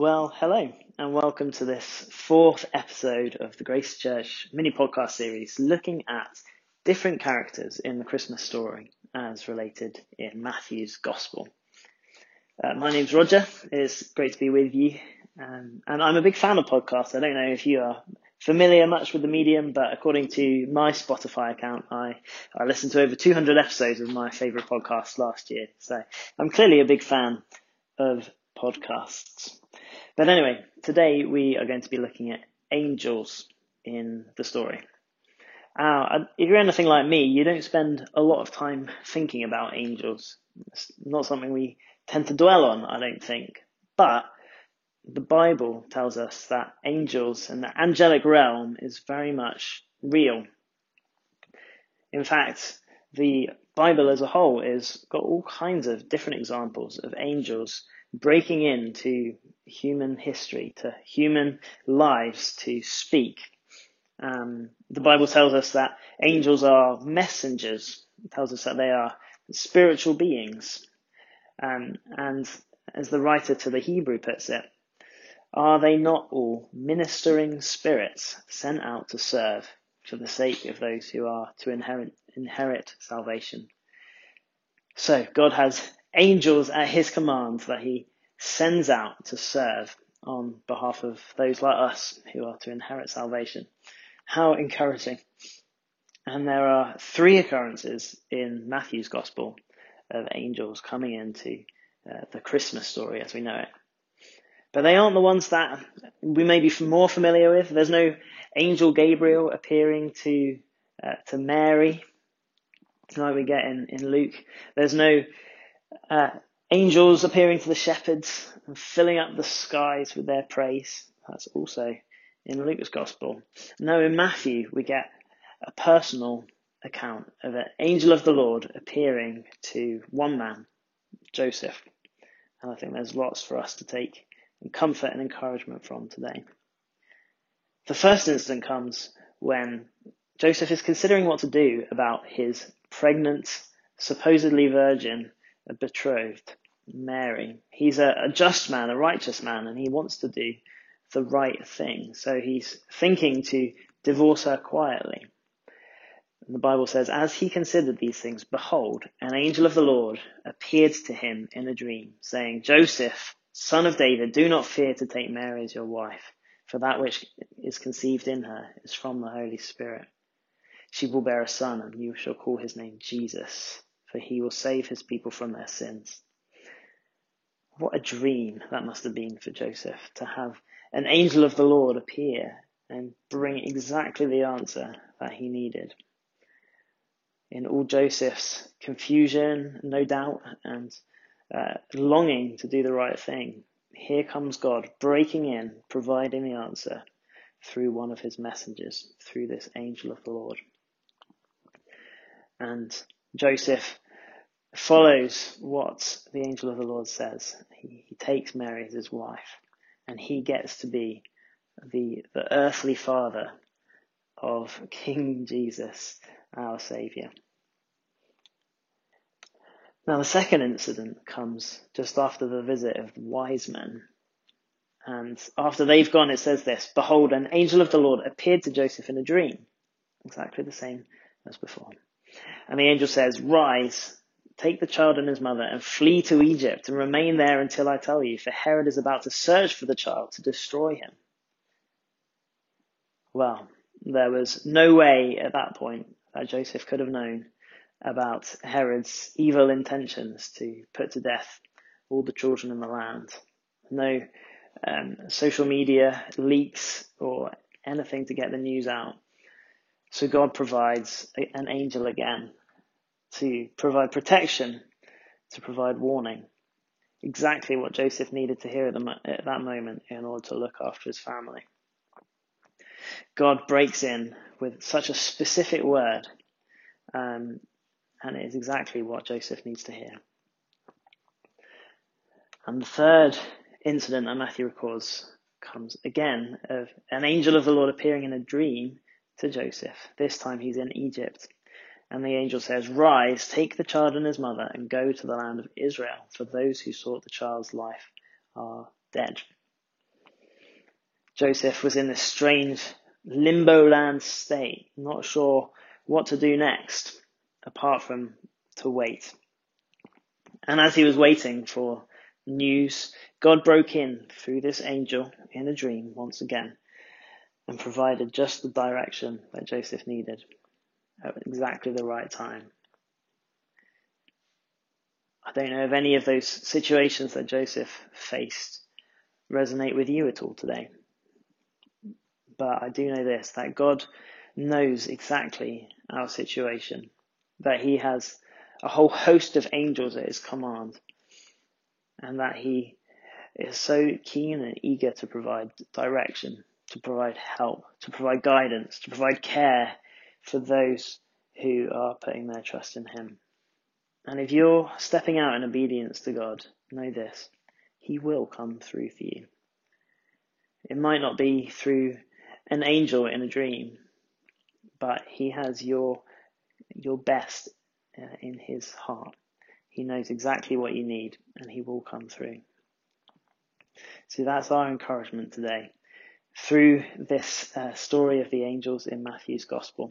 Well, hello, and welcome to this fourth episode of the Grace Church mini podcast series looking at different characters in the Christmas story as related in Matthew's Gospel. Uh, my name's Roger. It's great to be with you. Um, and I'm a big fan of podcasts. I don't know if you are familiar much with the medium, but according to my Spotify account, I, I listened to over 200 episodes of my favorite podcasts last year. So I'm clearly a big fan of podcasts. But anyway, today we are going to be looking at angels in the story. Uh, if you're anything like me, you don't spend a lot of time thinking about angels. It's not something we tend to dwell on, I don't think. But the Bible tells us that angels and the angelic realm is very much real. In fact, the Bible as a whole is got all kinds of different examples of angels breaking into human history, to human lives to speak. Um, the Bible tells us that angels are messengers. It tells us that they are spiritual beings. Um, and as the writer to the Hebrew puts it, are they not all ministering spirits sent out to serve for the sake of those who are to inherit, inherit salvation? So God has angels at his command that he sends out to serve on behalf of those like us who are to inherit salvation. How encouraging. And there are three occurrences in Matthew's gospel of angels coming into uh, the Christmas story as we know it. But they aren't the ones that we may be more familiar with. There's no angel Gabriel appearing to uh, to Mary like we get in, in Luke. There's no uh, angels appearing to the shepherds and filling up the skies with their praise. That's also in Luke's gospel. Now in Matthew, we get a personal account of an angel of the Lord appearing to one man, Joseph. And I think there's lots for us to take and comfort and encouragement from today. The first incident comes when Joseph is considering what to do about his pregnant, supposedly virgin, betrothed, Mary. He's a, a just man, a righteous man, and he wants to do the right thing. So he's thinking to divorce her quietly. And the Bible says, As he considered these things, behold, an angel of the Lord appeared to him in a dream, saying, Joseph, son of David, do not fear to take Mary as your wife, for that which is conceived in her is from the Holy Spirit. She will bear a son, and you shall call his name Jesus, for he will save his people from their sins. What a dream that must have been for Joseph to have an angel of the Lord appear and bring exactly the answer that he needed. In all Joseph's confusion, no doubt, and uh, longing to do the right thing, here comes God breaking in, providing the answer through one of his messengers, through this angel of the Lord. And Joseph follows what the angel of the Lord says. He, he takes Mary as his wife, and he gets to be the, the earthly father of King Jesus, our Saviour. Now, the second incident comes just after the visit of the wise men. And after they've gone, it says this Behold, an angel of the Lord appeared to Joseph in a dream. Exactly the same as before. And the angel says, Rise, take the child and his mother, and flee to Egypt, and remain there until I tell you, for Herod is about to search for the child to destroy him. Well, there was no way at that point that Joseph could have known about Herod's evil intentions to put to death all the children in the land. No um, social media leaks or anything to get the news out. So God provides an angel again to provide protection, to provide warning. Exactly what Joseph needed to hear at, the, at that moment in order to look after his family. God breaks in with such a specific word, um, and it is exactly what Joseph needs to hear. And the third incident that Matthew records comes again of an angel of the Lord appearing in a dream to Joseph. This time he's in Egypt. And the angel says, Rise, take the child and his mother, and go to the land of Israel, for those who sought the child's life are dead. Joseph was in this strange limbo land state, not sure what to do next, apart from to wait. And as he was waiting for news, God broke in through this angel in a dream once again and provided just the direction that Joseph needed at exactly the right time. I don't know if any of those situations that Joseph faced resonate with you at all today. But I do know this that God knows exactly our situation, that He has a whole host of angels at His command, and that He is so keen and eager to provide direction, to provide help, to provide guidance, to provide care for those who are putting their trust in Him. And if you're stepping out in obedience to God, know this He will come through for you. It might not be through an angel in a dream, but He has your, your best uh, in His heart. He knows exactly what you need and He will come through. So that's our encouragement today through this uh, story of the angels in Matthew's Gospel.